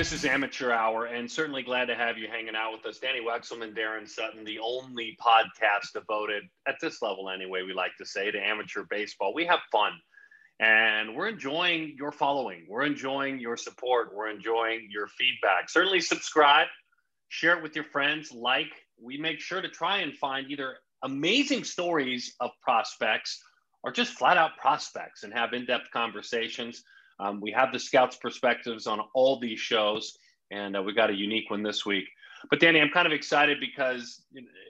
This is Amateur Hour, and certainly glad to have you hanging out with us. Dani Wexelman, Daron Sutton, the only podcast devoted, at this level anyway, we like to say, to amateur baseball. We have fun, and we're enjoying your following. We're enjoying your support. We're enjoying your feedback. Certainly subscribe, share it with your friends, like. We make sure to try and find either amazing stories of prospects or just flat out prospects and have in depth conversations. Um, we have the scouts' perspectives on all these shows, and uh, we got a unique one this week. But Dani, I'm kind of excited because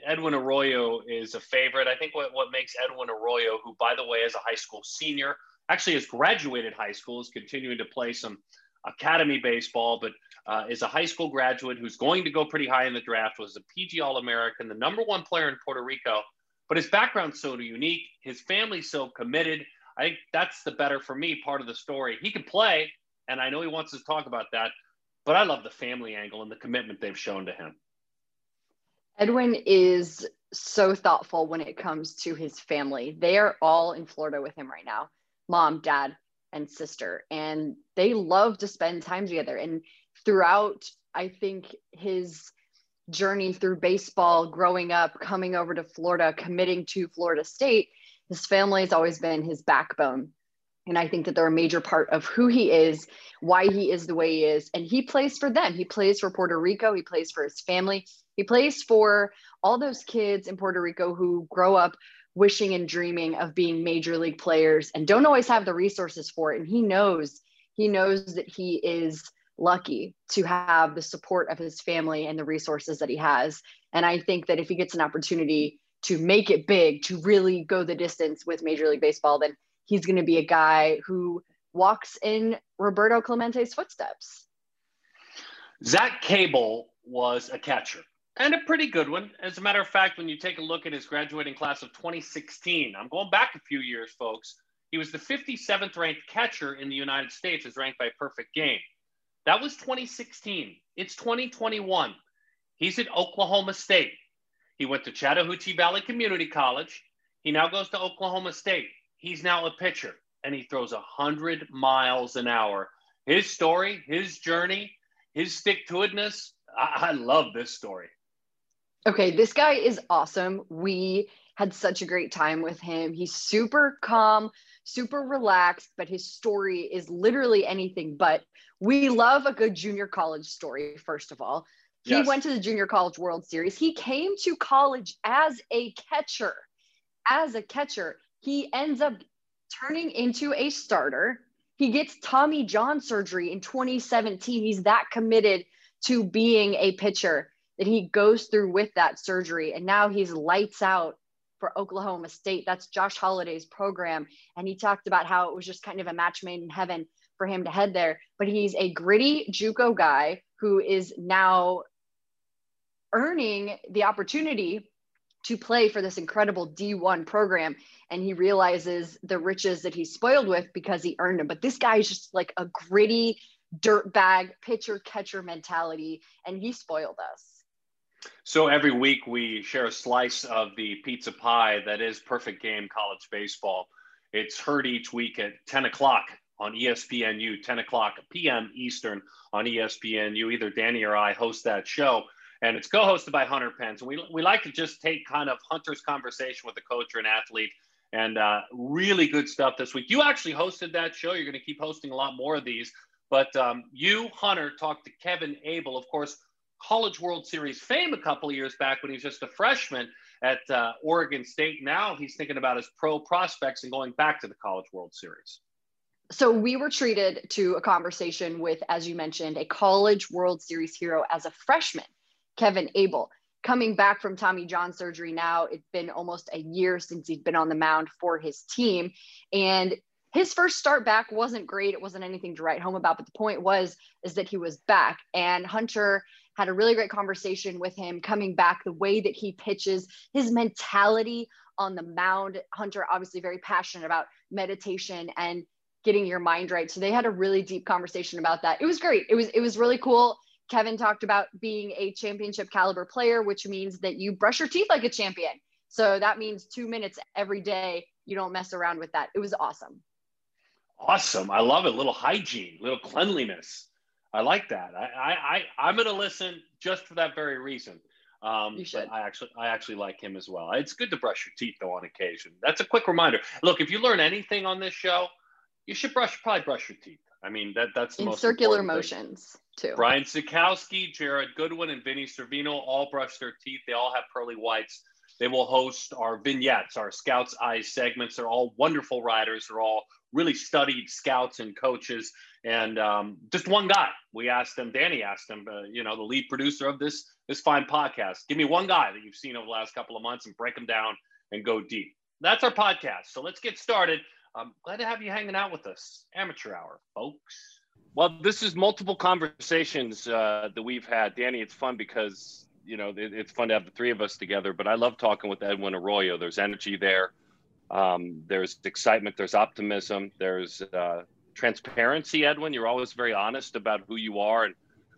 Edwin Arroyo is a favorite. I think what, what makes Edwin Arroyo, who, by the way, is a high school senior, actually has graduated high school, is continuing to play some academy baseball, but uh, is a high school graduate who's going to go pretty high in the draft, was a PG All American, the number one player in Puerto Rico. But his background's so unique, his family's so committed. I think that's the better for me part of the story. He can play, and I know he wants to talk about that, but I love the family angle and the commitment they've shown to him. Edwin is so thoughtful when it comes to his family. They are all in Florida with him right now mom, dad, and sister. And they love to spend time together. And throughout, I think, his journey through baseball, growing up, coming over to Florida, committing to Florida State, his family has always been his backbone. And I think that they're a major part of who he is, why he is the way he is. And he plays for them. He plays for Puerto Rico. He plays for his family. He plays for all those kids in Puerto Rico who grow up wishing and dreaming of being major league players and don't always have the resources for it. And he knows, he knows that he is lucky to have the support of his family and the resources that he has. And I think that if he gets an opportunity to make it big, to really go the distance with Major League Baseball, then he's going to be a guy who walks in Roberto Clemente's footsteps. Zach Cable was a catcher and a pretty good one. As a matter of fact, when you take a look at his graduating class of 2016, I'm going back a few years, folks. He was the 57th ranked catcher in the United States, as ranked by Perfect Game. That was 2016. It's 2021. He's at Oklahoma State. He went to Chattahoochee Valley Community College. He now goes to Oklahoma State. He's now a pitcher and he throws 100 miles an hour. His story, his journey, his stick to itness, I, I love this story. Okay, this guy is awesome. We had such a great time with him. He's super calm, super relaxed, but his story is literally anything but. We love a good junior college story, first of all. He yes. went to the Junior College World Series. He came to college as a catcher. As a catcher, he ends up turning into a starter. He gets Tommy John surgery in 2017. He's that committed to being a pitcher that he goes through with that surgery. And now he's lights out for Oklahoma State. That's Josh Holliday's program. And he talked about how it was just kind of a match made in heaven for him to head there. But he's a gritty Juco guy who is now earning the opportunity to play for this incredible D1 program. And he realizes the riches that he's spoiled with because he earned them. But this guy is just like a gritty dirt bag pitcher catcher mentality, and he spoiled us. So every week we share a slice of the pizza pie that is perfect game college baseball. It's heard each week at 10 o'clock on ESPNU, 10 o'clock p.m. Eastern on ESPNU. Either Dani or I host that show and it's co-hosted by Hunter Pence. And we, we like to just take kind of Hunter's conversation with a coach or an athlete and uh, really good stuff this week. You actually hosted that show. You're going to keep hosting a lot more of these. But um, you, Hunter, talked to Kevin Abel, of course, College World Series fame a couple of years back when he was just a freshman at uh, Oregon State. Now he's thinking about his pro prospects and going back to the College World Series. So we were treated to a conversation with, as you mentioned, a College World Series hero as a freshman. Kevin Abel. Coming back from Tommy John surgery now, it's been almost a year since he's been on the mound for his team. And his first start back wasn't great. It wasn't anything to write home about. But the point was, is that he was back. And Hunter had a really great conversation with him coming back, the way that he pitches, his mentality on the mound. Hunter, obviously, very passionate about meditation and getting your mind right. So they had a really deep conversation about that. It was great. It was it was really cool. Kevin talked about being a championship caliber player, which means that you brush your teeth like a champion. So that means two minutes every day. You don't mess around with that. It was awesome. Awesome. I love it. A little hygiene, little cleanliness. I like that. I, I, I I'm going to listen just for that very reason. Um, you should. I actually, I actually like him as well. It's good to brush your teeth though on occasion. That's a quick reminder. Look, if you learn anything on this show, you should brush, probably brush your teeth. I mean, that that's the in most circular important thing. Too. Brian Sakowski, Jered Goodwin, and Vinnie Cervino all brush their teeth. They all have pearly whites. They will host our vignettes, our Scouts Eyes segments. They're all wonderful riders. They're all really studied scouts and coaches. And um, just one guy, we asked them. Dani asked them, uh, you know, the lead producer of this this fine podcast. Give me one guy that you've seen over the last couple of months and break them down and go deep. That's our podcast. So let's get started. I'm glad to have you hanging out with us. Amateur Hour, folks. Well, this is multiple conversations uh, that we've had. Dani, it's fun because, you know, it, it's fun to have the three of us together, but I love talking with Edwin Arroyo. There's energy there. Um, there's excitement. There's optimism. There's uh, transparency, Edwin. You're always very honest about who you are and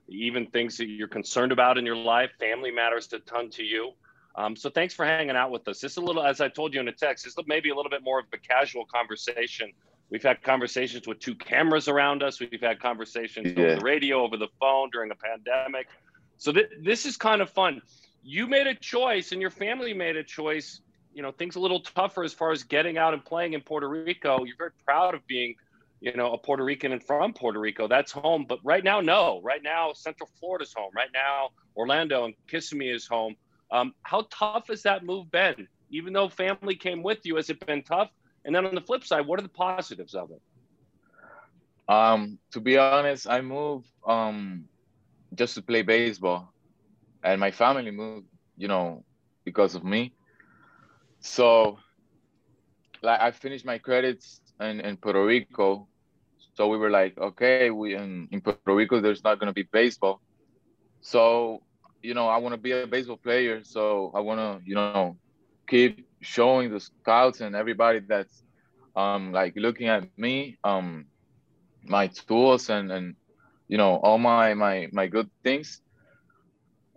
even things that you're concerned about in your life. Family matters a ton to you. Um, so thanks for hanging out with us. This is a little, as I told you in a text, this is maybe a little bit more of a casual conversation. We've had conversations with two cameras around us. We've had conversations yeah. over the radio, over the phone during a pandemic. So th- this is kind of fun. You made a choice, and your family made a choice. You know, things a little tougher as far as getting out and playing in Puerto Rico. You're very proud of being, you know, a Puerto Rican and from Puerto Rico. That's home. But right now, no. Right now, Central Florida's home. Right now, Orlando and Kissimmee is home. Um, how tough has that move been? Even though family came with you, has it been tough? And then on the flip side, what are the positives of it? Um, to be honest, I moved um, just to play baseball, and my family moved, you know, because of me. So, like, I finished my credits in, in Puerto Rico. So we were like, okay, we in, in Puerto Rico, there's not gonna be baseball. So you know, I want to be a baseball player. So I want to, you know, keep showing the scouts and everybody that's um, like looking at me, um, my tools and, and, you know, all my, my, my good things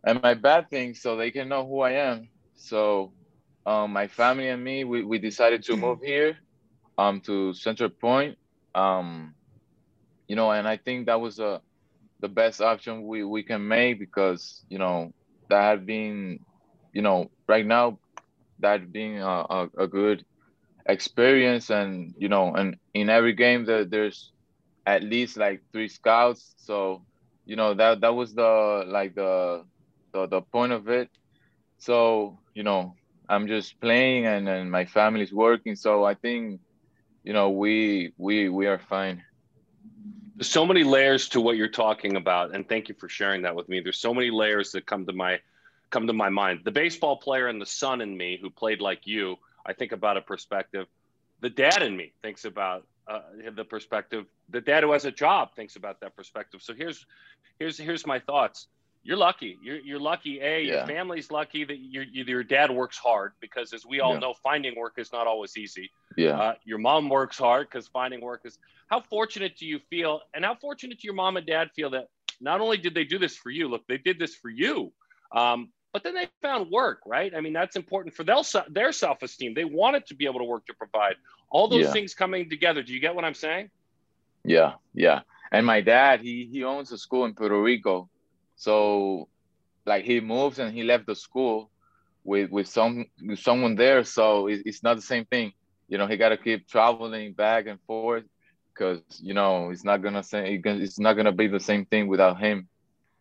and my bad things so they can know who I am. So um, my family and me, we, we decided to move here um, to Central Point. Um, you know, and I think that was a, the best option we, we can make because you know that had been you know right now that being a, a, a, good experience. And you know and in every game there's at least like three scouts. So you know that that was the like the the, the point of it. So you know i'm just playing and and my family's working. So i think you know we we we are fine. So many layers to what you're talking about and thank you for sharing that with me. There's so many layers that come to my come to my mind the baseball player and the son in me who played like you i think about a perspective the dad in me thinks about uh, the perspective the dad who has a job thinks about that perspective so here's here's here's my thoughts you're lucky. You're, you're lucky. A, yeah. your family's lucky that your, your dad works hard because, as we all yeah. know, finding work is not always easy. Yeah. Uh, your mom works hard because finding work is. How fortunate do you feel, and how fortunate do your mom and dad feel that not only did they do this for you, look, they did this for you, um, but then they found work, right? I mean, that's important for their their self esteem. They wanted to be able to work to provide. All those yeah. things coming together. Do you get what I'm saying? Yeah, yeah. And my dad, he he owns a school in Puerto Rico so like he moves and he left the school with with some with someone there. So it, it's not the same thing. You know, he got to keep traveling back and forth because you know it's not gonna say it's not gonna be the same thing without him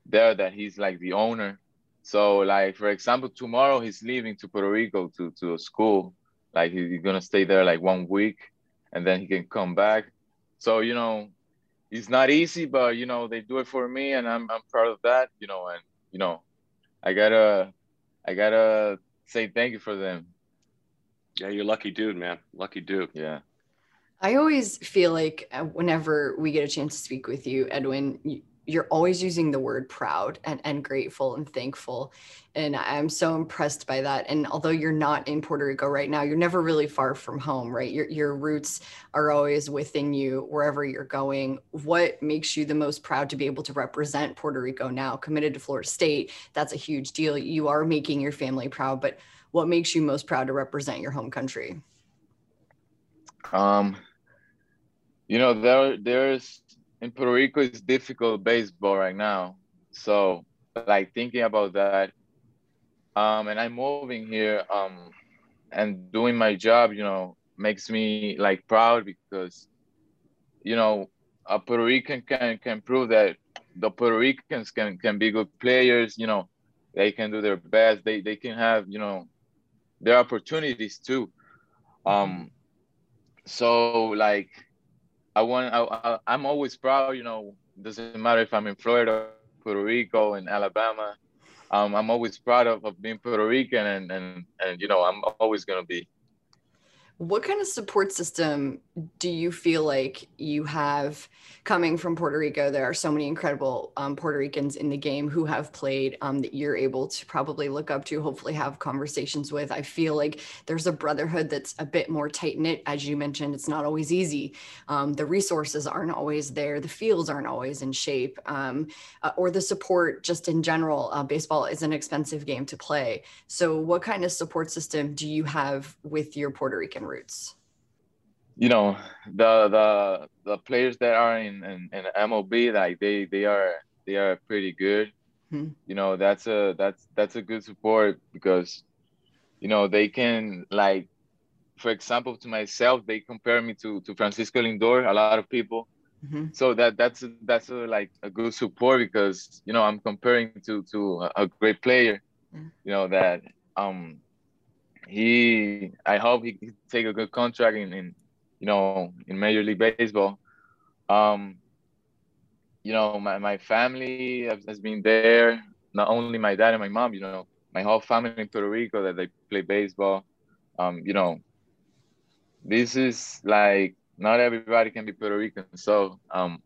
there. That he's like the owner. So like for example, tomorrow he's leaving to Puerto Rico to to a school. Like he's gonna stay there like one week, and then he can come back. So you know, it's not easy, but you know they do it for me, and I'm I'm proud of that. You know, and you know, I gotta I gotta say thank you for them. Yeah, you're lucky dude, man. Lucky dude. Yeah. I always feel like uh, whenever we get a chance to speak with you, Edwin, you're always using the word proud and, and grateful and thankful. And I'm so impressed by that. And although you're not in Puerto Rico right now, you're never really far from home, right? Your, your roots are always within you wherever you're going. What makes you the most proud to be able to represent Puerto Rico now, committed to Florida State? That's a huge deal. You are making your family proud, but what makes you most proud to represent your home country? Um, you know, there there's in Puerto Rico it's difficult baseball right now. So like thinking about that, um, and I'm moving here, um, and doing my job, you know, makes me like proud because, you know, a Puerto Rican can can prove that the Puerto Ricans can can be good players. You know, they can do their best. They they can have you know their opportunities too. Um, so like I want I, I'm always proud. You know, doesn't matter if I'm in Florida, Puerto Rico, and Alabama. Um, I'm always proud of, of being Puerto Rican, and and and you know I'm always gonna be. What kind of support system do you feel like you have coming from Puerto Rico? There are so many incredible um, Puerto Ricans in the game who have played um, that you're able to probably look up to, hopefully have conversations with. I feel like there's a brotherhood that's a bit more tight knit. As you mentioned, it's not always easy. Um, the resources aren't always there, the fields aren't always in shape, um, uh, or the support just in general. Uh, baseball is an expensive game to play. So, what kind of support system do you have with your Puerto Rican roots? You know, the the the players that are in, in, in MLB, like they they are they are pretty good. Hmm. You know, that's a that's that's a good support because, you know, they can like, for example, to myself, they compare me to to Francisco Lindor. A lot of people. Mm-hmm. So that that's a, that's a, like a good support because you know I'm comparing to to a great player, mm. you know that um he I hope he take a good contract in, in you know in Major League Baseball. Um, you know my, my family has, has been there. Not only my dad and my mom. You know my whole family in Puerto Rico that they play baseball. Um, you know this is like not everybody can be Puerto Rican, so um,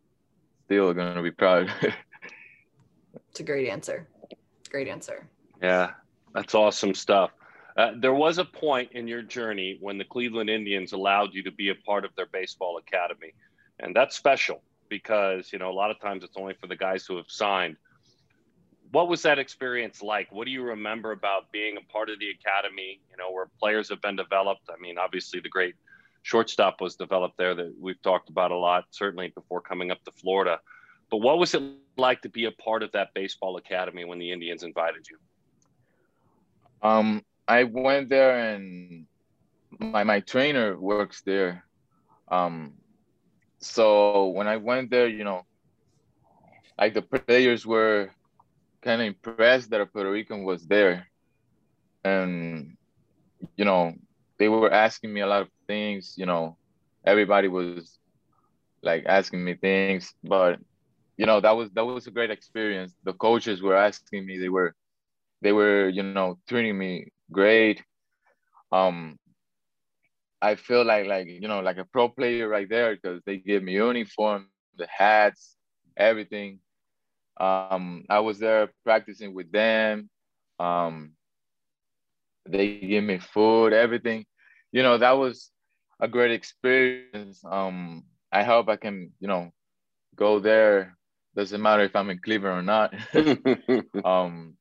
still gonna be proud. it's a great answer. Great answer. Yeah, that's awesome stuff. Uh, there was a point in your journey when the Cleveland Indians allowed you to be a part of their baseball academy. And that's special because, you know, a lot of times it's only for the guys who have signed. What was that experience like? What do you remember about being a part of the academy, you know, where players have been developed? I mean, obviously the great shortstop was developed there that we've talked about a lot, certainly before coming up to Florida. But what was it like to be a part of that baseball academy when the Indians invited you? Um, I went there and my my trainer works there. Um, so when I went there, you know, like the players were kind of impressed that a Puerto Rican was there, and you know, they were asking me a lot of things. You know, everybody was like asking me things, but you know, that was that was a great experience. The coaches were asking me. They were they were you know treating me great. Um, I feel like like you know like a pro player right there because they give me uniform, the hats, everything. Um, I was there practicing with them. Um, they give me food, everything. You know that was a great experience. Um, I hope I can you know go there. Doesn't matter if I'm in Cleveland or not. um,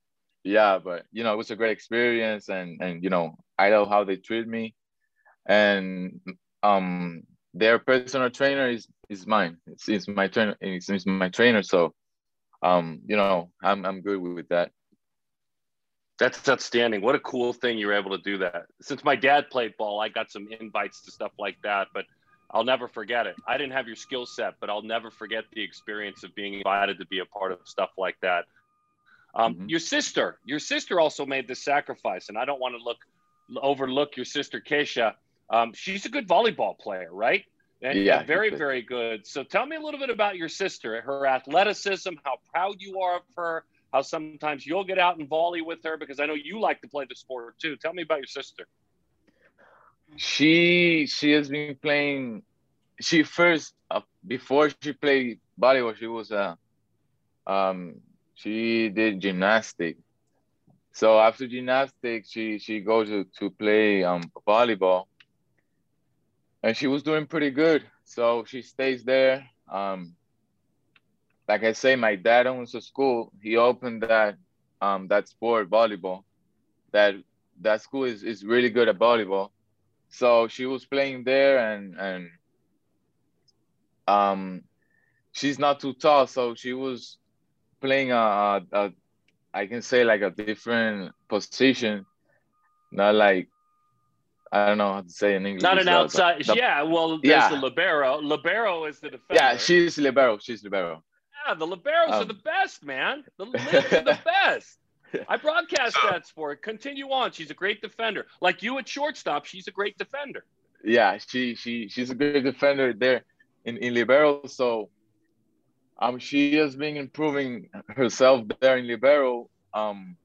yeah, but you know, it was a great experience, and and you know, I know how they treat me, and um, their personal trainer is is mine. It's, it's my trainer. It's, it's my trainer. So, um, you know, I'm I'm good with that. That's outstanding. What a cool thing you were able to do that. Since my dad played ball, I got some invites to stuff like that, but I'll never forget it. I didn't have your skill set, but I'll never forget the experience of being invited to be a part of stuff like that. Um, mm-hmm. Your sister, your sister also made this sacrifice, and I don't want to look overlook your sister Keisha. Um, she's a good volleyball player, right? And, yeah, very, very good. So tell me a little bit about your sister, her athleticism, how proud you are of her, how sometimes you'll get out and volley with her because I know you like to play the sport too. Tell me about your sister. She she has been playing. She first uh, before she played volleyball, she was a um, she did gymnastics. So after gymnastics, she she goes to, to play um volleyball, and she was doing pretty good. So she stays there. Um, like I say, my dad owns a school. He opened that um that sport volleyball. That that school is, is really good at volleyball. So she was playing there and and um she's not too tall, so she was playing a, a, a I can say like a different position, not like I don't know how to say in English. Not an outside. the- yeah, well, there's Yeah. the libero. Libero is the defender. yeah, she's libero. She's libero. Yeah, the liberos are Um, the best, man. The libs are the best. I broadcast that sport. Continue on. She's a great defender. Like you at shortstop, she's a great defender. Yeah, she she she's a good defender there in, in libero. So um she has been improving herself there in libero. Um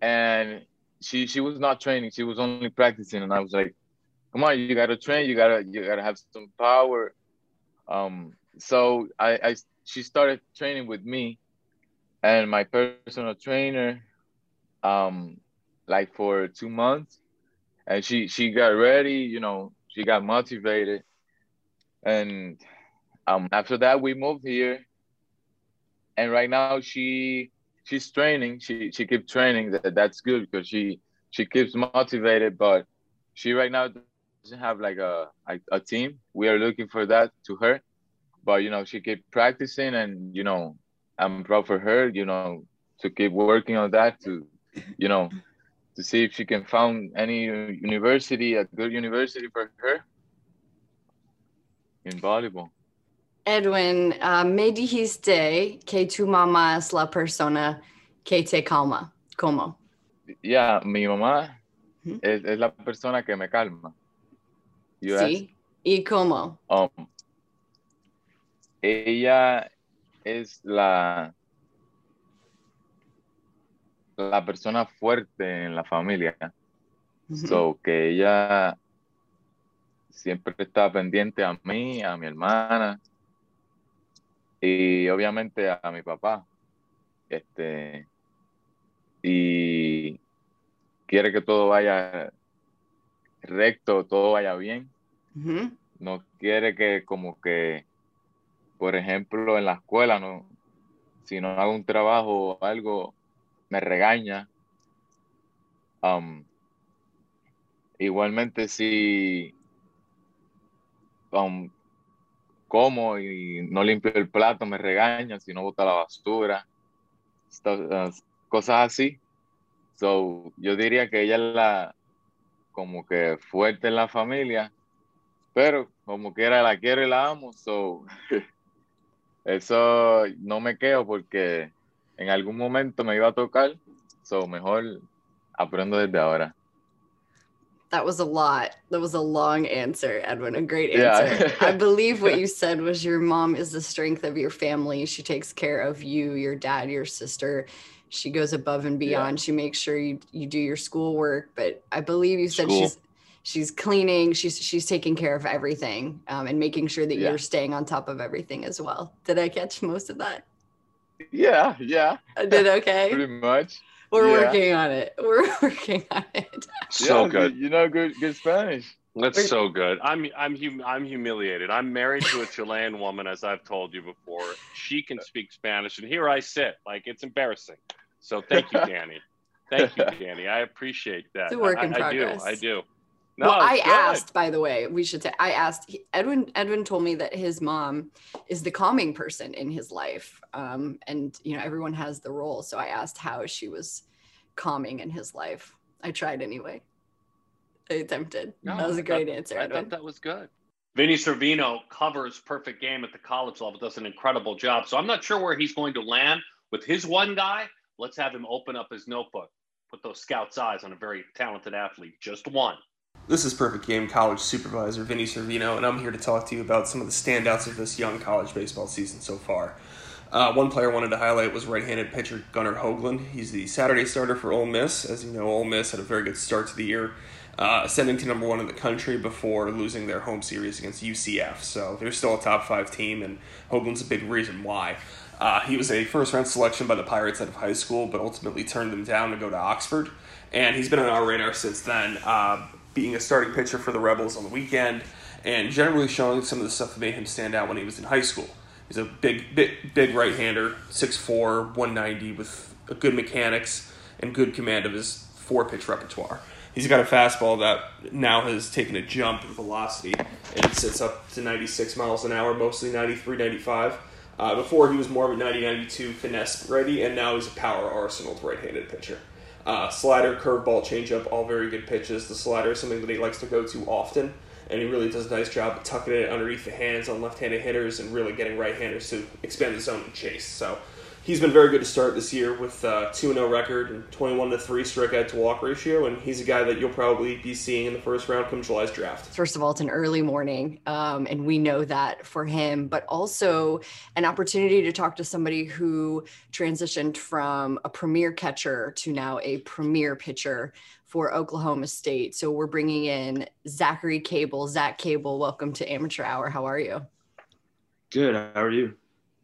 and she she was not training, she was only practicing and I was like, come on, you gotta train, you gotta you gotta have some power. Um so I, I she started training with me and my personal trainer um like for two months and she she got ready you know she got motivated and um after that we moved here. And right now she she's training. She she keeps training. That that's good because she she keeps motivated but she right now doesn't have like a, a a team. We are looking for that to her. But you know she keep practicing and you know i'm proud for her you know to keep working on that to you know to see if she can found any university, a good university for her in volleyball. Edwin, uh, me dijiste que tu mamá es la persona que te calma. ¿Cómo? Yeah, mi mamá es, es la persona que me calma. You Sí. ¿Y cómo? um, ella es la la persona fuerte en la familia. Ujú. So que ella siempre está pendiente a mí, a mi hermana y obviamente a mi papá. Este y quiere que todo vaya recto, todo vaya bien. No quiere que como que, por ejemplo, en la escuela, no, si no hago un trabajo o algo, me regaña. Um, igualmente si um, como y no limpio el plato, me regaña, si no bota la basura, cosas así. So, yo diría que ella es la como que fuerte en la familia, pero como quiera la quiero y la amo, so eso no me quedo porque en algún momento me iba a tocar, so mejor aprendo desde ahora. That was a lot. That was a long answer, Edwin. A great answer. Yeah. I believe what you said was your mom is the strength of your family. She takes care of you, your dad, your sister. She goes above and Yeah. beyond. She makes sure you, you do your schoolwork. But I believe you said School. she's she's cleaning. She's she's taking care of everything um, and making sure that Yeah. you're staying on top of everything as well. Did I catch most of that? Yeah, yeah, I did okay. pretty much. We're yeah. working on it. We're working on it. So Yeah, good. You know good good Spanish. That's We're- so good. I'm I'm hum, I'm humiliated. I'm married to a Chilean woman, as I've told you before. She can speak Spanish, and here I sit. Like it's embarrassing. So thank you, Dani. Thank you, Dani. I appreciate that. It's a work I, in I, progress. I do. I do. No, well, I good. asked, by the way, we should say, I asked Edwin. Edwin told me that his mom is the calming person in his life, um, and you know everyone has the role. So I asked how she was calming in his life. I tried anyway. I attempted. No, that was a great thought- answer, I Edwin. thought that was good. Vinnie Cervino covers perfect game at the college level, does an incredible job. So I'm not sure where he's going to land with his one guy. Let's have him open up his notebook, put those scouts' eyes on a very talented athlete, just one. This is Perfect Game College Supervisor Vinnie Cervino, and I'm here to talk to you about some of the standouts of this young college baseball season so far. Uh, one player I wanted to highlight was right-handed pitcher Gunnar Hoglund. He's the Saturday starter for Ole Miss. As you know, Ole Miss had a very good start to the year, uh, ascending to number one in the country before losing their home series against UCF. So they're still a top five team, and Hoglund's a big reason why. Uh, he was a first-round selection by the Pirates out of high school, but ultimately turned them down to go to Oxford. And he's been on our radar since then, uh, being a starting pitcher for the Rebels on the weekend, and generally showing some of the stuff that made him stand out when he was in high school. He's a big, big, big right-hander, 6'4", 190, with good mechanics and good command of his four-pitch repertoire. He's got a fastball that now has taken a jump in velocity, and it sits up to 96 miles an hour, mostly 93, 95. Uh, before he was more of a 90, 92 finesse ready, and now he's a power arsenal right-handed pitcher. Uh, slider, curveball, changeup, all very good pitches. The slider is something that he likes to go to often, and he really does a nice job of tucking it underneath the hands on left-handed hitters and really getting right-handers to expand the zone and chase. So he's been very good to start this year with a 2 0 record and 21 to 3 strikeout to walk ratio. And he's a guy that you'll probably be seeing in the first round come July's draft. First of all, it's an early morning, um, and we know that for him, but also an opportunity to talk to somebody who transitioned from a premier catcher to now a premier pitcher for Oklahoma State. So we're bringing in Zachary Cable. Zach Cable, welcome to Amateur Hour. How are you? Good. How are you?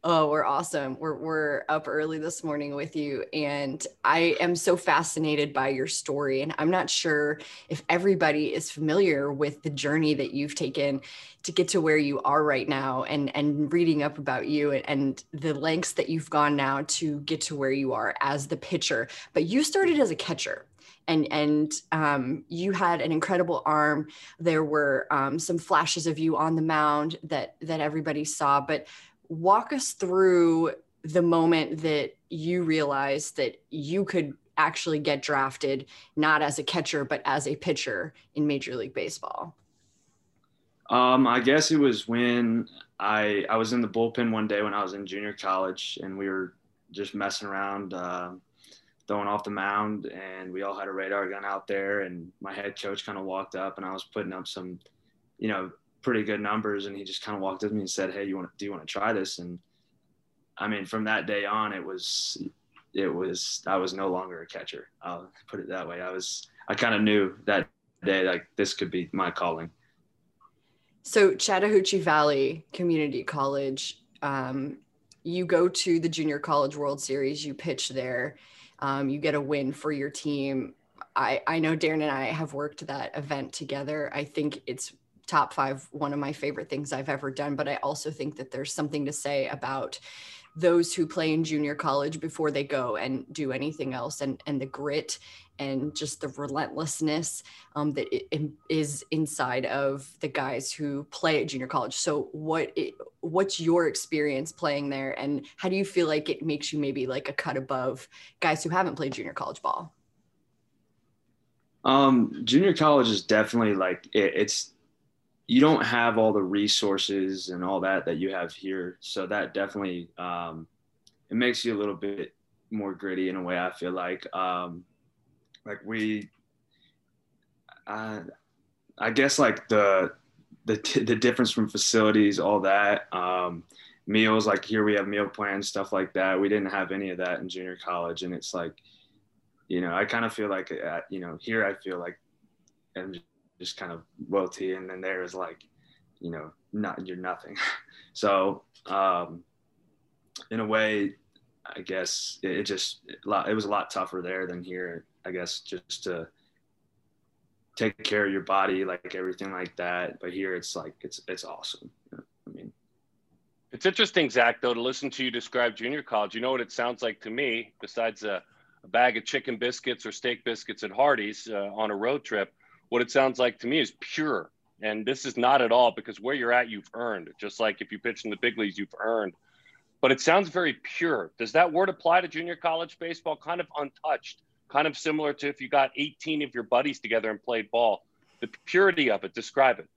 Oh, we're awesome. We're we're up early this morning with you and I am so fascinated by your story and I'm not sure if everybody is familiar with the journey that you've taken to get to where you are right now and and reading up about you and, and the lengths that you've gone now to get to where you are as the pitcher. But you started as a catcher and and um, you had an incredible arm. There were um, some flashes of you on the mound that that everybody saw, but walk us through the moment that you realized that you could actually get drafted not as a catcher but as a pitcher in major league baseball? Um, i guess it was when i i was in the bullpen one day when i was in junior college and we were just messing around uh, throwing off the mound and we all had a radar gun out there and my head coach kind of walked up and i was putting up some you know pretty good numbers. And he just kind of walked up to me and said hey you want to do you want to try this? And i mean from that day on it was it was i was no longer a catcher. I'll put it that way. I was i kind of knew that day like this could be my calling. So chattahoochee valley community college um, you go to the junior college world series you pitch there um, you get a win for your team. I, I know Daron and I have worked that event together. I think it's top five, one of my favorite things I've ever done. But I also think that there's something to say about those who play in junior college before they go and do anything else and, and the grit and just the relentlessness um, that is inside of the guys who play at junior college. So what it, what's your experience playing there and how do you feel like it makes you maybe like a cut above guys who haven't played junior college ball? Um, junior college is definitely like it, it's you don't have all the resources and all that that you have here. So that definitely um, it makes you a little bit more gritty in a way. I feel like um, like we, uh, I guess like the the the difference from facilities, all that. Um, meals like here we have meal plans stuff like that we didn't have any of that in junior college and it's like you know i kind of feel like uh, you know here i feel like i'm just kind of wealthy, and then there is like, you know, not you're nothing. so um, in a way, I guess it, it just it was a lot tougher there than here. I guess just to take care of your body, like everything like that. But here, it's like it's it's awesome. I mean. It's interesting, Zach, though, to listen to you describe junior college. You know what it sounds like to me, besides a, a bag of chicken biscuits or steak biscuits at Hardee's uh, on a road trip what it sounds like to me is pure. And this is not at all because where you're at, you've earned. Just like if you pitch in the big leagues, you've earned. But it sounds very pure. Does that word apply to junior college baseball? Kind of untouched, kind of similar to if you got 18 of your buddies together and played ball. The purity of it. Describe it.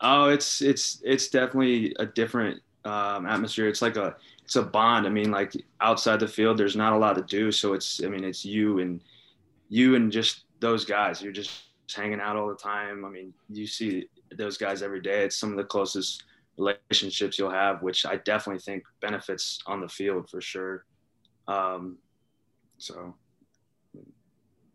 Oh, it's it's it's definitely a different um, atmosphere. It's like a it's a bond. I mean, like outside the field, there's not a lot to do. So it's I mean, it's you and you and just those guys. You're just hanging out all the time. I mean, you see those guys every day. It's some of the closest relationships you'll have, which I definitely think benefits on the field for sure. Um, so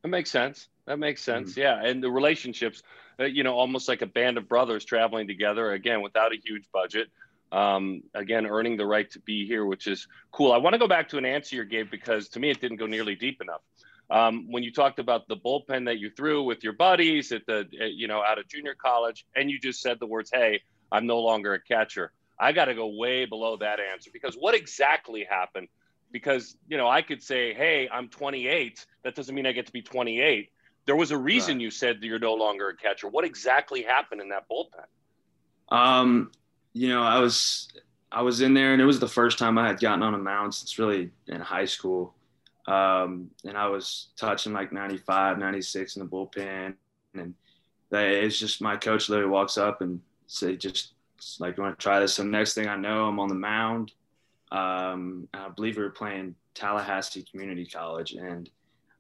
that makes sense. That makes sense. Mm-hmm. Yeah, and the relationships, uh, you know, almost like a band of brothers traveling together again without a huge budget. Um, again, earning the right to be here, which is cool. I want to go back to an answer you gave because to me it didn't go nearly deep enough. Um, when you talked about the bullpen that you threw with your buddies at the, at, you know, out of junior college, and you just said the words, "Hey, I'm no longer a catcher." I got to go way below that answer because what exactly happened? Because you know, I could say, "Hey, I'm 28." That doesn't mean I get to be 28. There was a reason right. you said that you're no longer a catcher. What exactly happened in that bullpen? Um, you know, I was I was in there, and it was the first time I had gotten on a mound since really in high school. Um, and I was touching like 95, 96 in the bullpen, and they, it's just my coach literally walks up and say, just like, you want to try this? So next thing I know, I'm on the mound. Um, I believe we were playing Tallahassee Community College, and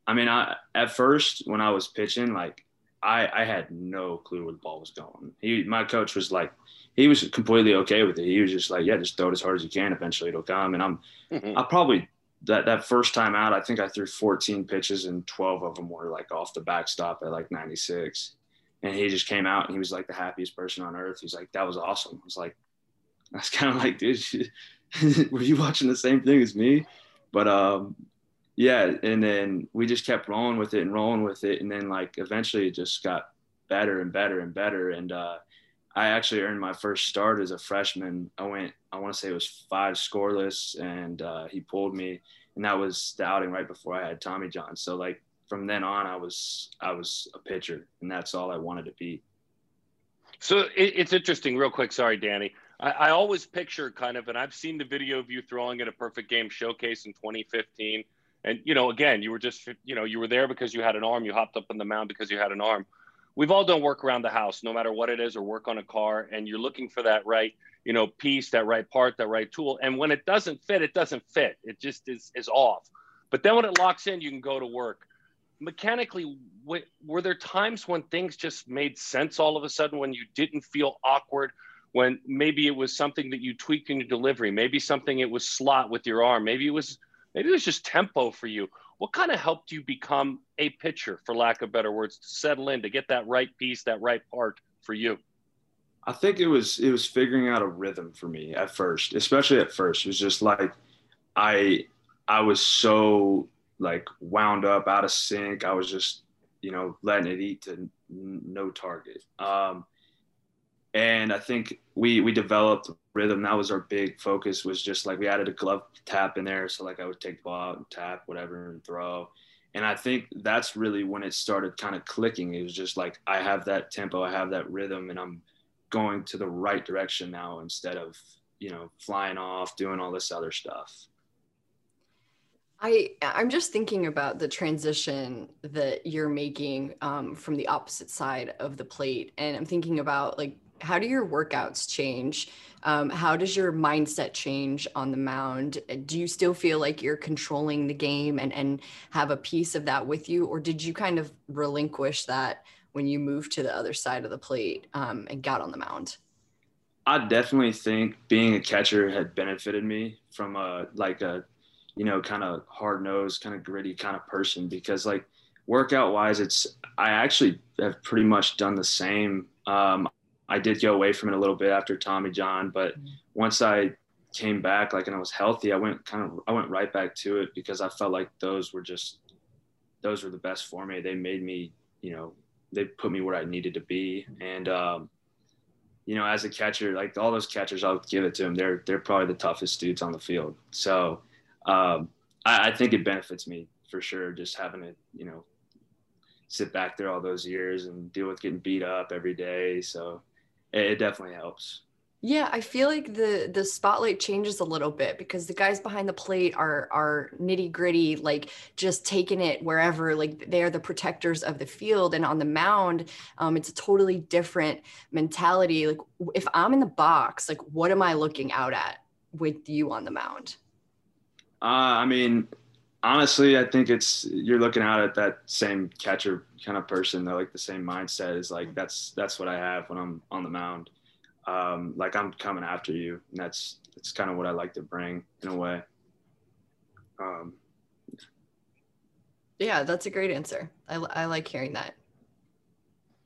I mean, I at first when I was pitching, like I I had no clue where the ball was going. He my coach was like, he was completely okay with it. He was just like, yeah, just throw it as hard as you can. Eventually it'll come. And I'm. I probably that that first time out, I think I threw 14 pitches and 12 of them were like off the backstop at like 96. And he just came out and he was like the happiest person on earth. He's like, that was awesome. I was like, that's kind of like, dude, were you watching the same thing as me? But um, yeah, and then we just kept rolling with it and rolling with it, and then like eventually it just got better and better and better. And uh, I actually earned my first start as a freshman. I went, I want to say it was five scoreless, and uh, he pulled me, and that was the outing right before I had Tommy John. So like from then on, I was I was a pitcher, and that's all I wanted to be. So it, it's interesting, real quick. Sorry, Dani. I, I, always picture kind of, and I've seen the video of you throwing at a perfect game showcase in 2015. And, you know, again, you were just, you know, you were there because you had an arm. You hopped up on the mound because you had an arm. We've all done work around the house, no matter what it is, or work on a car, and you're looking for that right, you know, piece, that right part, that right tool. And when it doesn't fit, it doesn't fit. It just is, is off. But then when it locks in, you can go to work. Mechanically, were there times when things just made sense all of a sudden when you didn't feel awkward? when maybe it was something that you tweaked in your delivery, maybe something it was slot with your arm, maybe it was maybe it was just tempo for you. What kind of helped you become a pitcher, for lack of better words, to settle in, to get that right piece, that right part for you? I think it was it was figuring out a rhythm for me at first, especially at first. It was just like I I was so like wound up, out of sync. I was just you know letting it eat to no target. Um, and I think we we developed rhythm. That was our big focus. Was just like we added a glove tap in there, so like I would take the ball out and tap whatever and throw. And I think that's really when it started kind of clicking. It was just like I have that tempo, I have that rhythm, and I'm going to the right direction now instead of you know flying off doing all this other stuff. I I'm just thinking about the transition that you're making um, from the opposite side of the plate, and I'm thinking about like how do your workouts change? Um, how does your mindset change on the mound? Do you still feel like you're controlling the game and, and have a piece of that with you? Or did you kind of relinquish that when you moved to the other side of the plate um, and got on the mound? I definitely think being a catcher had benefited me from a like a, you know, kind of hard nosed, kind of gritty kind of person because like workout wise, it's I actually have pretty much done the same. Um, I did go away from it a little bit after Tommy John, but mm-hmm. once I came back, like, and I was healthy, I went kind of, I went right back to it because I felt like those were just, those were the best for me. They made me, you know, they put me where I needed to be. And, um, you know, as a catcher, like all those catchers, I'll give it to them. They're, they're probably the toughest dudes on the field. So, um, I, I think it benefits me for sure. Just having to, you know, sit back there all those years and deal with getting beat up every day. So, it definitely helps. Yeah, I feel like the the spotlight changes a little bit because the guys behind the plate are are nitty gritty, like just taking it wherever. Like they are the protectors of the field, and on the mound, um, it's a totally different mentality. Like if I'm in the box, like what am I looking out at with you on the mound? Uh, I mean, honestly, I think it's you're looking out at that same catcher kind of person, though, like the same mindset is like that's that's what I have when I'm on the mound. Um, like I'm coming after you, and that's that's kind of what I like to bring in a way. Um, yeah, that's a great answer. I, I like hearing that.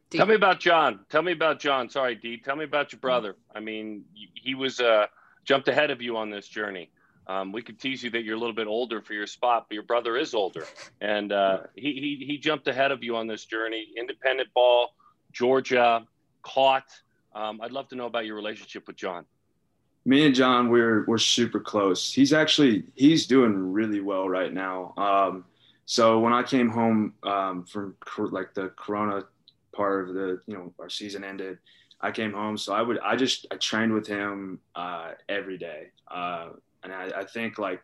D. Tell me about John. Tell me about John. Sorry, D. Tell me about your brother. I mean, he was uh, jumped ahead of you on this journey. Um, we could tease you that you're a little bit older for your spot, but your brother is older, and uh, he, he he jumped ahead of you on this journey. Independent ball, Georgia, caught. Um, I'd love to know about your relationship with John. Me and John, we're we're super close. He's actually he's doing really well right now. Um, so when I came home um, from like the Corona part of the you know our season ended, I came home. So I would I just I trained with him uh, every day, uh, and I, I think like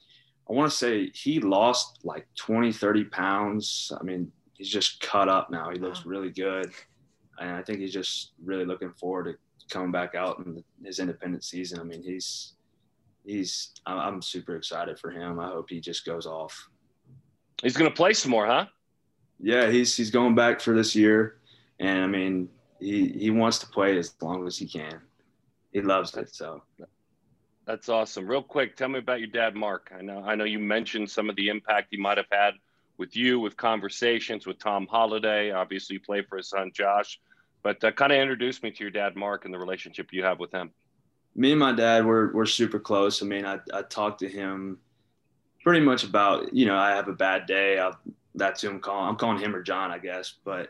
I want to say he lost like 20, 30 pounds. I mean, he's just cut up now. He looks really good, and I think he's just really looking forward to coming back out in his independent season. I mean, he's he's I'm super excited for him. I hope he just goes off. He's going to play some more, huh? Yeah, he's he's going back for this year, and I mean, he he wants to play as long as he can. He loves it. So that's awesome. Real quick, tell me about your dad, Mark. I know I know you mentioned some of the impact he might have had with you, with conversations with Tom Holliday. Obviously, you play for his son Josh, but uh, kind of introduce me to your dad, Mark, and the relationship you have with him. Me and my dad, we're we're super close. I mean, I I talk to him pretty much about you know I have a bad day. I'll, that's who I'm calling. I'm calling him or John, I guess, but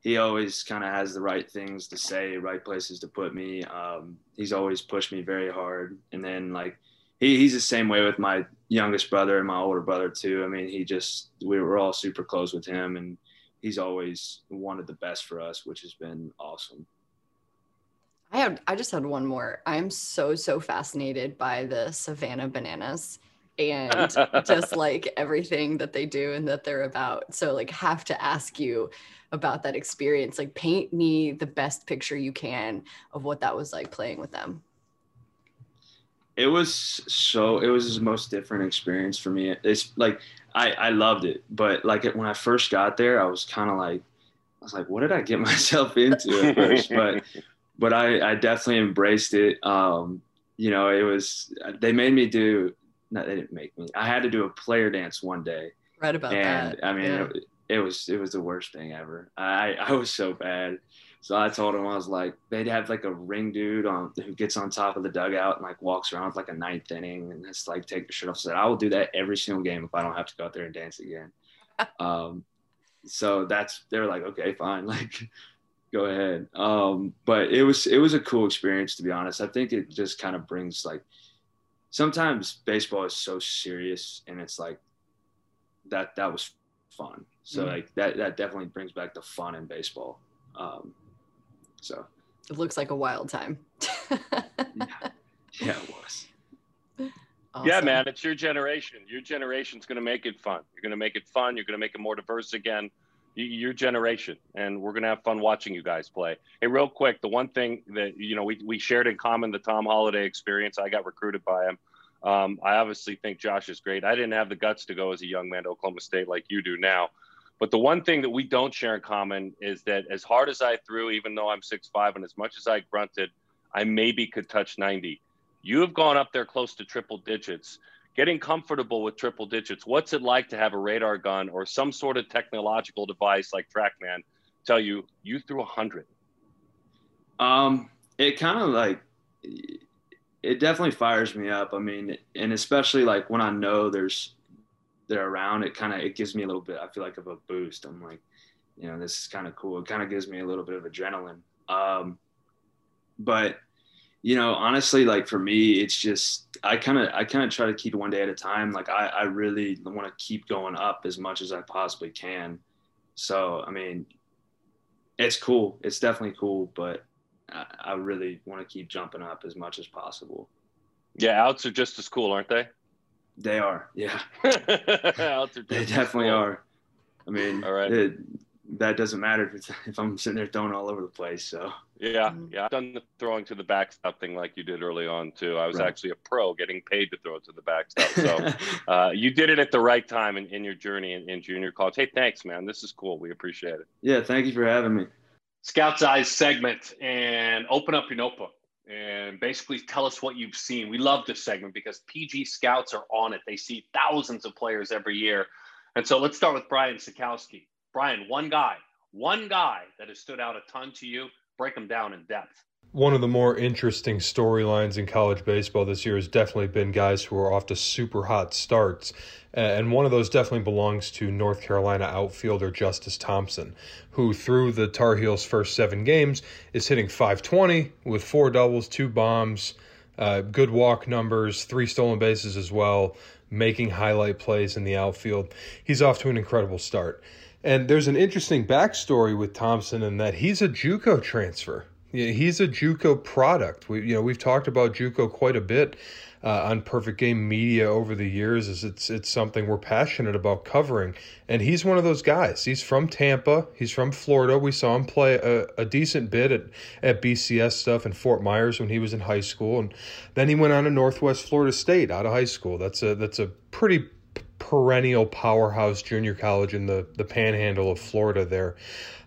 he always kind of has the right things to say, right places to put me. Um, he's always pushed me very hard. And then like he, he's the same way with my youngest brother and my older brother too. I mean, he just we were all super close with him, and he's always wanted the best for us, which has been awesome. I had I just had one more. I'm so so fascinated by the Savannah Bananas and just like everything that they do and that they're about. So like have to ask you about that experience. Like paint me the best picture you can of what that was like playing with them. It was so it was the most different experience for me. It's like I I loved it, but like when I first got there, I was kind of like I was like, what did I get myself into at first? but but I I definitely embraced it. Um, you know, it was they made me do no, they didn't make me. I had to do a player dance one day. Right about and, that. I mean, yeah. it, it, was it was the worst thing ever. I I was so bad. So I told him I was like, they'd have like a ring dude on who gets on top of the dugout and like walks around with like a ninth inning and it's like take the shirt off. Said I will do that every single game if I don't have to go out there and dance again. um, so that's they're like, okay, fine, like go ahead. Um, but it was it was a cool experience to be honest. I think it just kind of brings like sometimes baseball is so serious and it's like that that was fun. So mm like that that definitely brings back the fun in baseball. Um so. It looks like a wild time. Yeah. yeah it was. Awesome. yeah man it's your generation. Your generation's going to make it fun. You're going to make it fun. You're going to make it more diverse again your generation and we're going to have fun watching you guys play. Hey real quick the one thing that you know we, we shared in common the tom holliday experience i got recruited by him. Um, i obviously think josh is great. I didn't have the guts to go as a young man to oklahoma state like you do now. But the one thing that we don't share in common is that as hard as i threw even though i'm 6'5 and as much as i grunted i maybe could touch 90 you have gone up there close to triple digits getting comfortable with triple digits. What's it like to have a radar gun or some sort of technological device like TrackMan tell you you threw a hundred? Um, it kind of like it definitely fires me up. I mean, and especially like when I know there's they're around, it kind of it gives me a little bit. I feel like of a boost. I'm like, you know, this is kind of cool. It kind of gives me a little bit of adrenaline. Um, but you know, honestly, like for me, it's just I kind of I kind of try to keep it one day at a time. Like I I really want to keep going up as much as I possibly can. So I mean, it's cool. It's definitely cool, but I, I really want to keep jumping up as much as possible. Yeah, outs are just as cool, aren't they? They are. Yeah. outs are. they definitely cool. are. I mean, all right. It, that doesn't matter if, if I'm sitting there throwing all over the place. So yeah, mm-hmm. yeah, I've done the throwing to the backstop thing like you did early on too. I was right. actually a pro, getting paid to throw it to the backstop. So uh, you did it at the right time in, in your journey in, in junior college. Hey, thanks, man. This is cool. We appreciate it. Yeah, thank you for having me. Scout's Eyes segment, and open up your notebook and basically tell us what you've seen. We love this segment because PG Scouts are on it. They see thousands of players every year. And so let's start with Brian Sakowski. Brian, one guy, one guy that has stood out a ton to you. Break them down in depth. One of the more interesting storylines in college baseball this year has definitely been guys who are off to super hot starts. And one of those definitely belongs to North Carolina outfielder Justice Thompson, who through the Tar Heels' first seven games is hitting 520 with four doubles, two bombs, uh, good walk numbers, three stolen bases as well, making highlight plays in the outfield. He's off to an incredible start. And there's an interesting backstory with Thompson in that he's a JUCO transfer. He's a JUCO product. We you know we've talked about JUCO quite a bit uh, on Perfect Game Media over the years. Is it's it's something we're passionate about covering, and he's one of those guys. He's from Tampa. He's from Florida. We saw him play a, a decent bit at at BCS stuff in Fort Myers when he was in high school, and then he went on to Northwest Florida State out of high school. That's a that's a pretty perennial powerhouse junior college in the the panhandle of Florida there.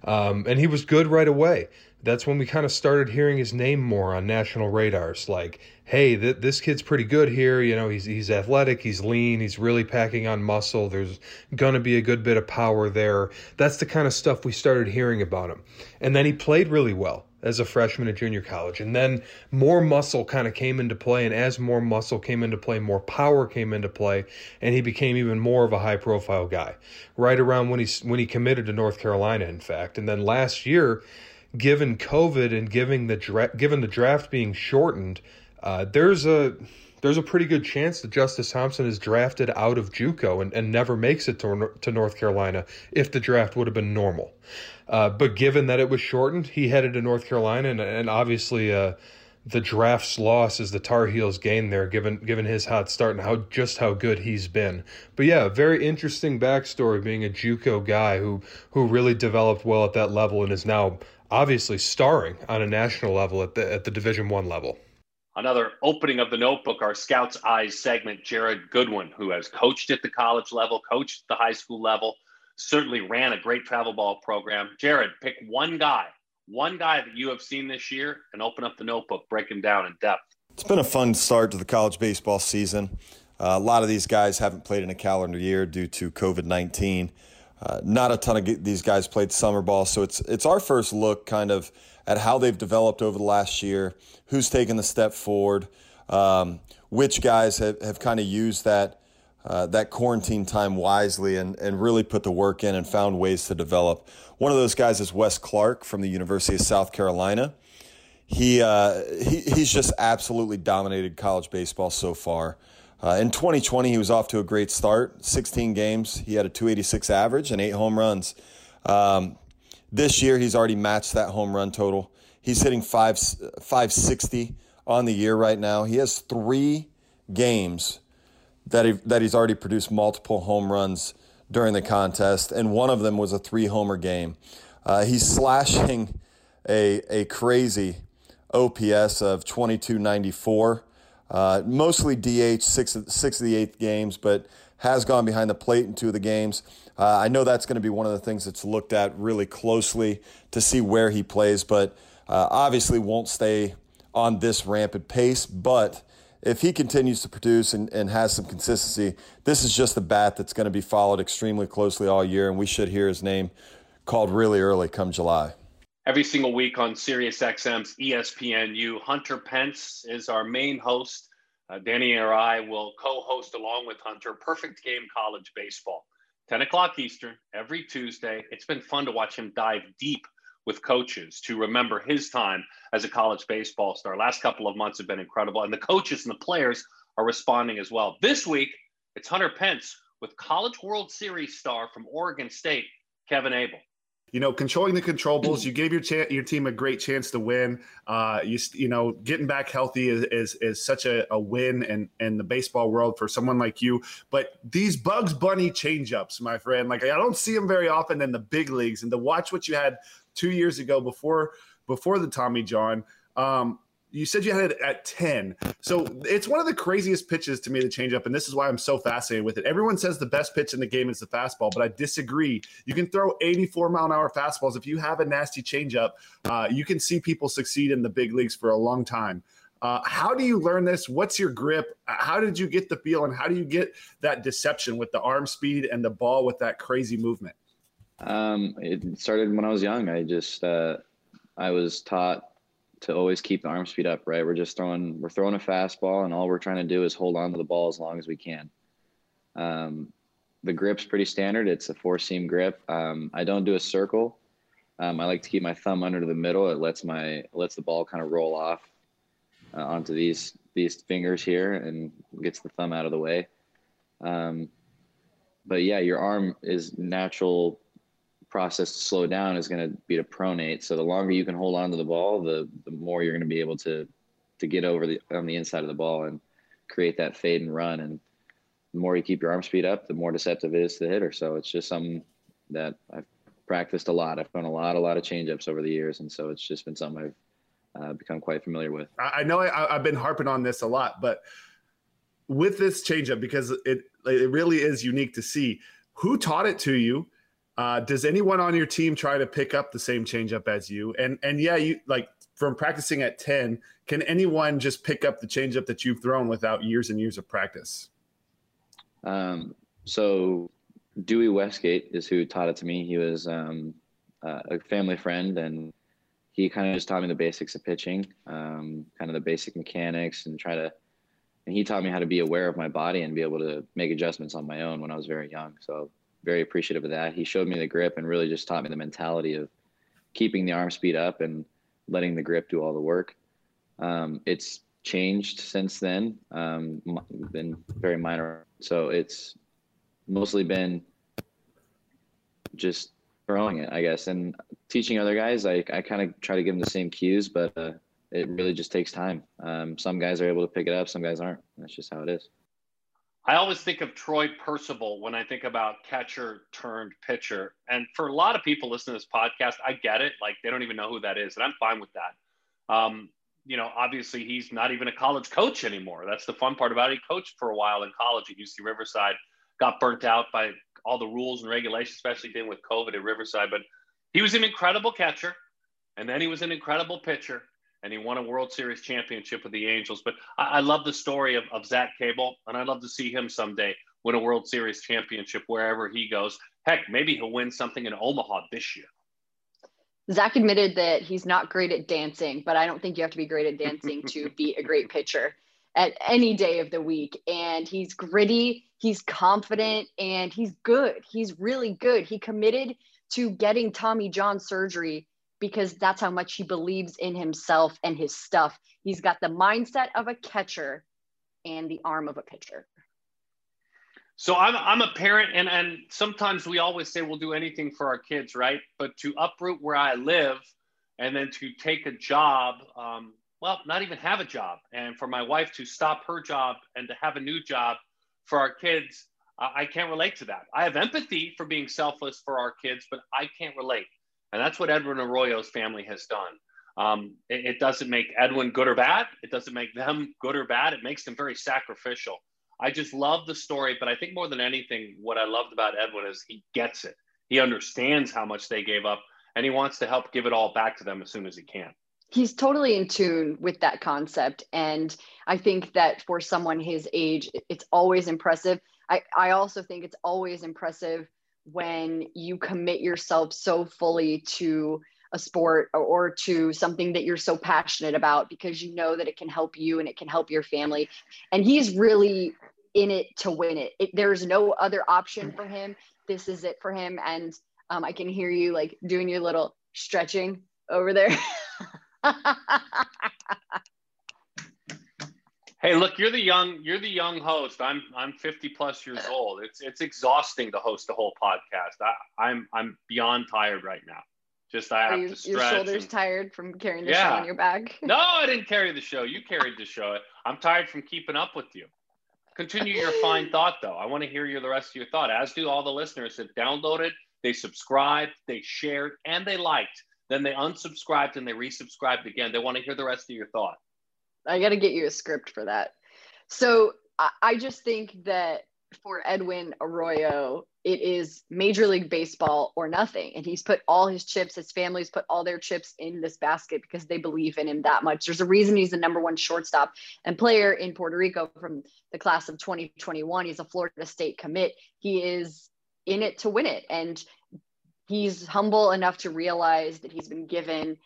Um, and he was good right away. That's when we kind of started hearing his name more on national radars. Like, hey, th- this kid's pretty good here. You know, he's he's athletic, he's lean, he's really packing on muscle. There's gonna be a good bit of power there. That's the kind of stuff we started hearing about him. And then he played really well as a freshman at junior college. And then more muscle kind of came into play. And as more muscle came into play, more power came into play. And he became even more of a high profile guy right around when he, when he committed to North Carolina, in fact. And then last year, given COVID and given the, dra- given the draft being shortened, uh, there's a there's a pretty good chance that Justice Thompson is drafted out of JUCO and, and never makes it to, to North Carolina if the draft would have been normal. Uh, but given that it was shortened, he headed to North Carolina, and, and obviously uh, the draft's loss is the Tar Heels gain there, given given his hot start and how just how good he's been. But yeah, very interesting backstory being a JUCO guy who who really developed well at that level and is now obviously starring on a national level at the at the Division One level. Another opening of the notebook, our Scouts Eyes segment, Jered Goodwin, who has coached at the college level, coached the high school level certainly ran a great travel ball program. Jered, pick one guy, one guy that you have seen this year and open up the notebook, break him down in depth. It's been a fun start to the college baseball season. Uh, a lot of these guys haven't played in a calendar year due to COVID 19. Uh, not a ton of these guys played summer ball, so it's it's our first look kind of at how they've developed over the last year, who's taken the step forward, um, which guys have, have kind of used that uh, that quarantine time wisely and, and really put the work in and found ways to develop. One of those guys is Wes Clark from the University of South Carolina. He, uh, he he's just absolutely dominated college baseball so far. Uh, in 2020, he was off to a great start. 16 games, he had a 286 average and eight home runs. Um, this year, he's already matched that home run total. He's hitting five 560 on the year right now. He has three games that he, that he's already produced multiple home runs during the contest, and one of them was a three homer game. Uh, he's slashing a a crazy OPS of 2294. Uh, mostly DH six six of the eighth games, but has gone behind the plate in two of the games. Uh, I know that's going to be one of the things that's looked at really closely to see where he plays, but uh, obviously won't stay on this rampant pace. But if he continues to produce and, and has some consistency, this is just a bat that's going to be followed extremely closely all year, and we should hear his name called really early come July. Every single week on SiriusXM's ESPNU, Hunter Pence is our main host. Uh, Dani or I will co-host along with Hunter Perfect Game College Baseball, 10 o'clock Eastern every Tuesday. It's been fun to watch him dive deep with coaches to remember his time as a college baseball star. Last couple of months have been incredible, and the coaches and the players are responding as well. This week, it's Hunter Pence with College World Series star from Oregon State, Kevin Abel you know, controlling the controllables. You gave your cha- your team a great chance to win. Uh, you you know, getting back healthy is is, is such a, a win in in the baseball world for someone like you. But these Bugs Bunny changeups, my friend, like I don't see them very often in the big leagues. And to watch what you had two years ago before before the Tommy John. Um, you said you had it at 10. So it's one of the craziest pitches to me to change up. And this is why I'm so fascinated with it. Everyone says the best pitch in the game is the fastball, but I disagree. You can throw 84 mile an hour fastballs. If you have a nasty changeup, uh, you can see people succeed in the big leagues for a long time. Uh, how do you learn this? What's your grip? How did you get the feel? And how do you get that deception with the arm speed and the ball with that crazy movement? Um, it started when I was young. I just, uh, I was taught to always keep the arm speed up, right? We're just throwing we're throwing a fastball, and all we're trying to do is hold on to the ball as long as we can. Um, the grip's pretty standard. It's a four seam grip. Um, I don't do a circle. Um, I like to keep my thumb under the middle. It lets my lets the ball kind of roll off uh, onto these these fingers here and gets the thumb out of the way. Um, but yeah, your arm is natural process to slow down is going to be to pronate. So the longer you can hold on to the ball, the the more you're going to be able to to get over the on the inside of the ball and create that fade and run. And the more you keep your arm speed up, the more deceptive it is to the hitter. So it's just something that I've practiced a lot. I've thrown a lot, a lot of changeups over the years, and so it's just been something I've uh, become quite familiar with. I know I, I've been harping on this a lot, but with this changeup, because it it really is unique to see who taught it to you. Uh, does anyone on your team try to pick up the same changeup as you? And and yeah, you like from practicing at ten. Can anyone just pick up the changeup that you've thrown without years and years of practice? Um, so Dewey Westgate is who taught it to me. He was um, uh, a family friend, and he kind of just taught me the basics of pitching, um, kind of the basic mechanics, and try to. And he taught me how to be aware of my body and be able to make adjustments on my own when I was very young. So very appreciative of that. He showed me the grip and really just taught me the mentality of keeping the arm speed up and letting the grip do all the work. Um, it's changed since then, um, been very minor. So it's mostly been just throwing it, I guess, and teaching other guys. I, I kind of try to give them the same cues, but uh, it really just takes time. Um, some guys are able to pick it up, some guys aren't. That's just how it is. I always think of Troy Percival when I think about catcher turned pitcher. And for a lot of people listening to this podcast, I get it. Like they don't even know who that is. And I'm fine with that. Um, you know, obviously he's not even a college coach anymore. That's the fun part about it. He coached for a while in college at UC Riverside, got burnt out by all the rules and regulations, especially dealing with COVID at Riverside. But he was an incredible catcher, and then he was an incredible pitcher, and he won a World Series championship with the Angels. But I, I love the story of, of Zach Cable, and I'd love to see him someday win a World Series championship wherever he goes. Heck, maybe he'll win something in Omaha this year. Zach admitted that he's not great at dancing, but I don't think you have to be great at dancing to be a great pitcher at any day of the week. And he's gritty, he's confident, and he's good. He's really good. He committed to getting Tommy John surgery because that's how much he believes in himself and his stuff. He's got the mindset of a catcher and the arm of a pitcher. So I'm, I'm a parent, and, and sometimes we always say we'll do anything for our kids, right? But to uproot where I live and then to take a job, um, well, not even have a job, and for my wife to stop her job and to have a new job for our kids, I can't relate to that. I have empathy for being selfless for our kids, but I can't relate. And that's what Edwin Arroyo's family has done. Um, it, it doesn't make Edwin good or bad. It doesn't make them good or bad. It makes them very sacrificial. I just love the story, but I think more than anything, what I loved about Edwin is he gets it. He understands how much they gave up, and he wants to help give it all back to them as soon as he can. He's totally in tune with that concept. And I think that for someone his age, it's always impressive. I, I also think it's always impressive when you commit yourself so fully to a sport or, to something that you're so passionate about because you know that it can help you and it can help your family. And he's really in it to win it. it there's no other option for him. This is it for him. And um, I can hear you like doing your little stretching over there. hey, look, you're the young you're the young host. I'm I'm 50 plus years old. It's it's exhausting to host a whole podcast. I, I'm I'm beyond tired right now. Just I have you, to stretch. Your shoulders and, tired from carrying the yeah. show on your back. no, I didn't carry the show. You carried the show. I'm tired from keeping up with you. Continue your fine thought, though. I want to hear you the rest of your thought, as do all the listeners that downloaded, they subscribed, they shared, and they liked. Then they unsubscribed and they resubscribed again. They want to hear the rest of your thought. I got to get you a script for that. So I, I just think that for Edwin Arroyo, it is Major League Baseball or nothing. And he's put all his chips, his family's put all their chips in this basket because they believe in him that much. There's a reason he's the number one shortstop and player in Puerto Rico from the class of 2021. He's a Florida State commit. He is in it to win it. And he's humble enough to realize that he's been given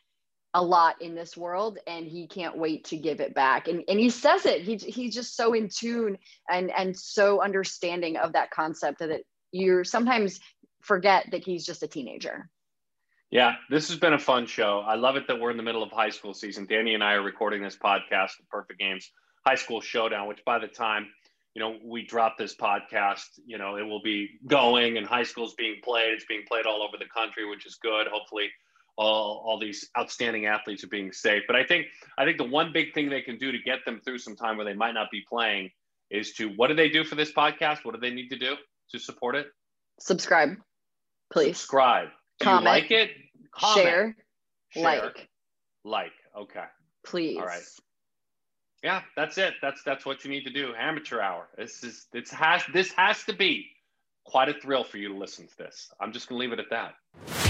a lot in this world and he can't wait to give it back. And, and he says it. He, he's just so in tune and and so understanding of that concept that you sometimes forget that he's just a teenager. Yeah this has been a fun show. I love it that we're in the middle of high school season. Dani and i are recording this podcast the perfect games high school showdown which by the time you know, we drop this podcast, you know, it will be going and high school's being played. It's being played all over the country, which is good. Hopefully all, all these outstanding athletes are being safe. But I think I think the one big thing they can do to get them through some time where they might not be playing is to what do they do for this podcast? What do they need to do to support it? Subscribe, please. Subscribe. Do Comment. you like it? Comment. Share, Share. like, Like. Okay. please. All right. Yeah, that's it. That's that's what you need to do. Amateur hour. This is this has this has to be quite a thrill for you to listen to this. I'm just gonna leave it at that.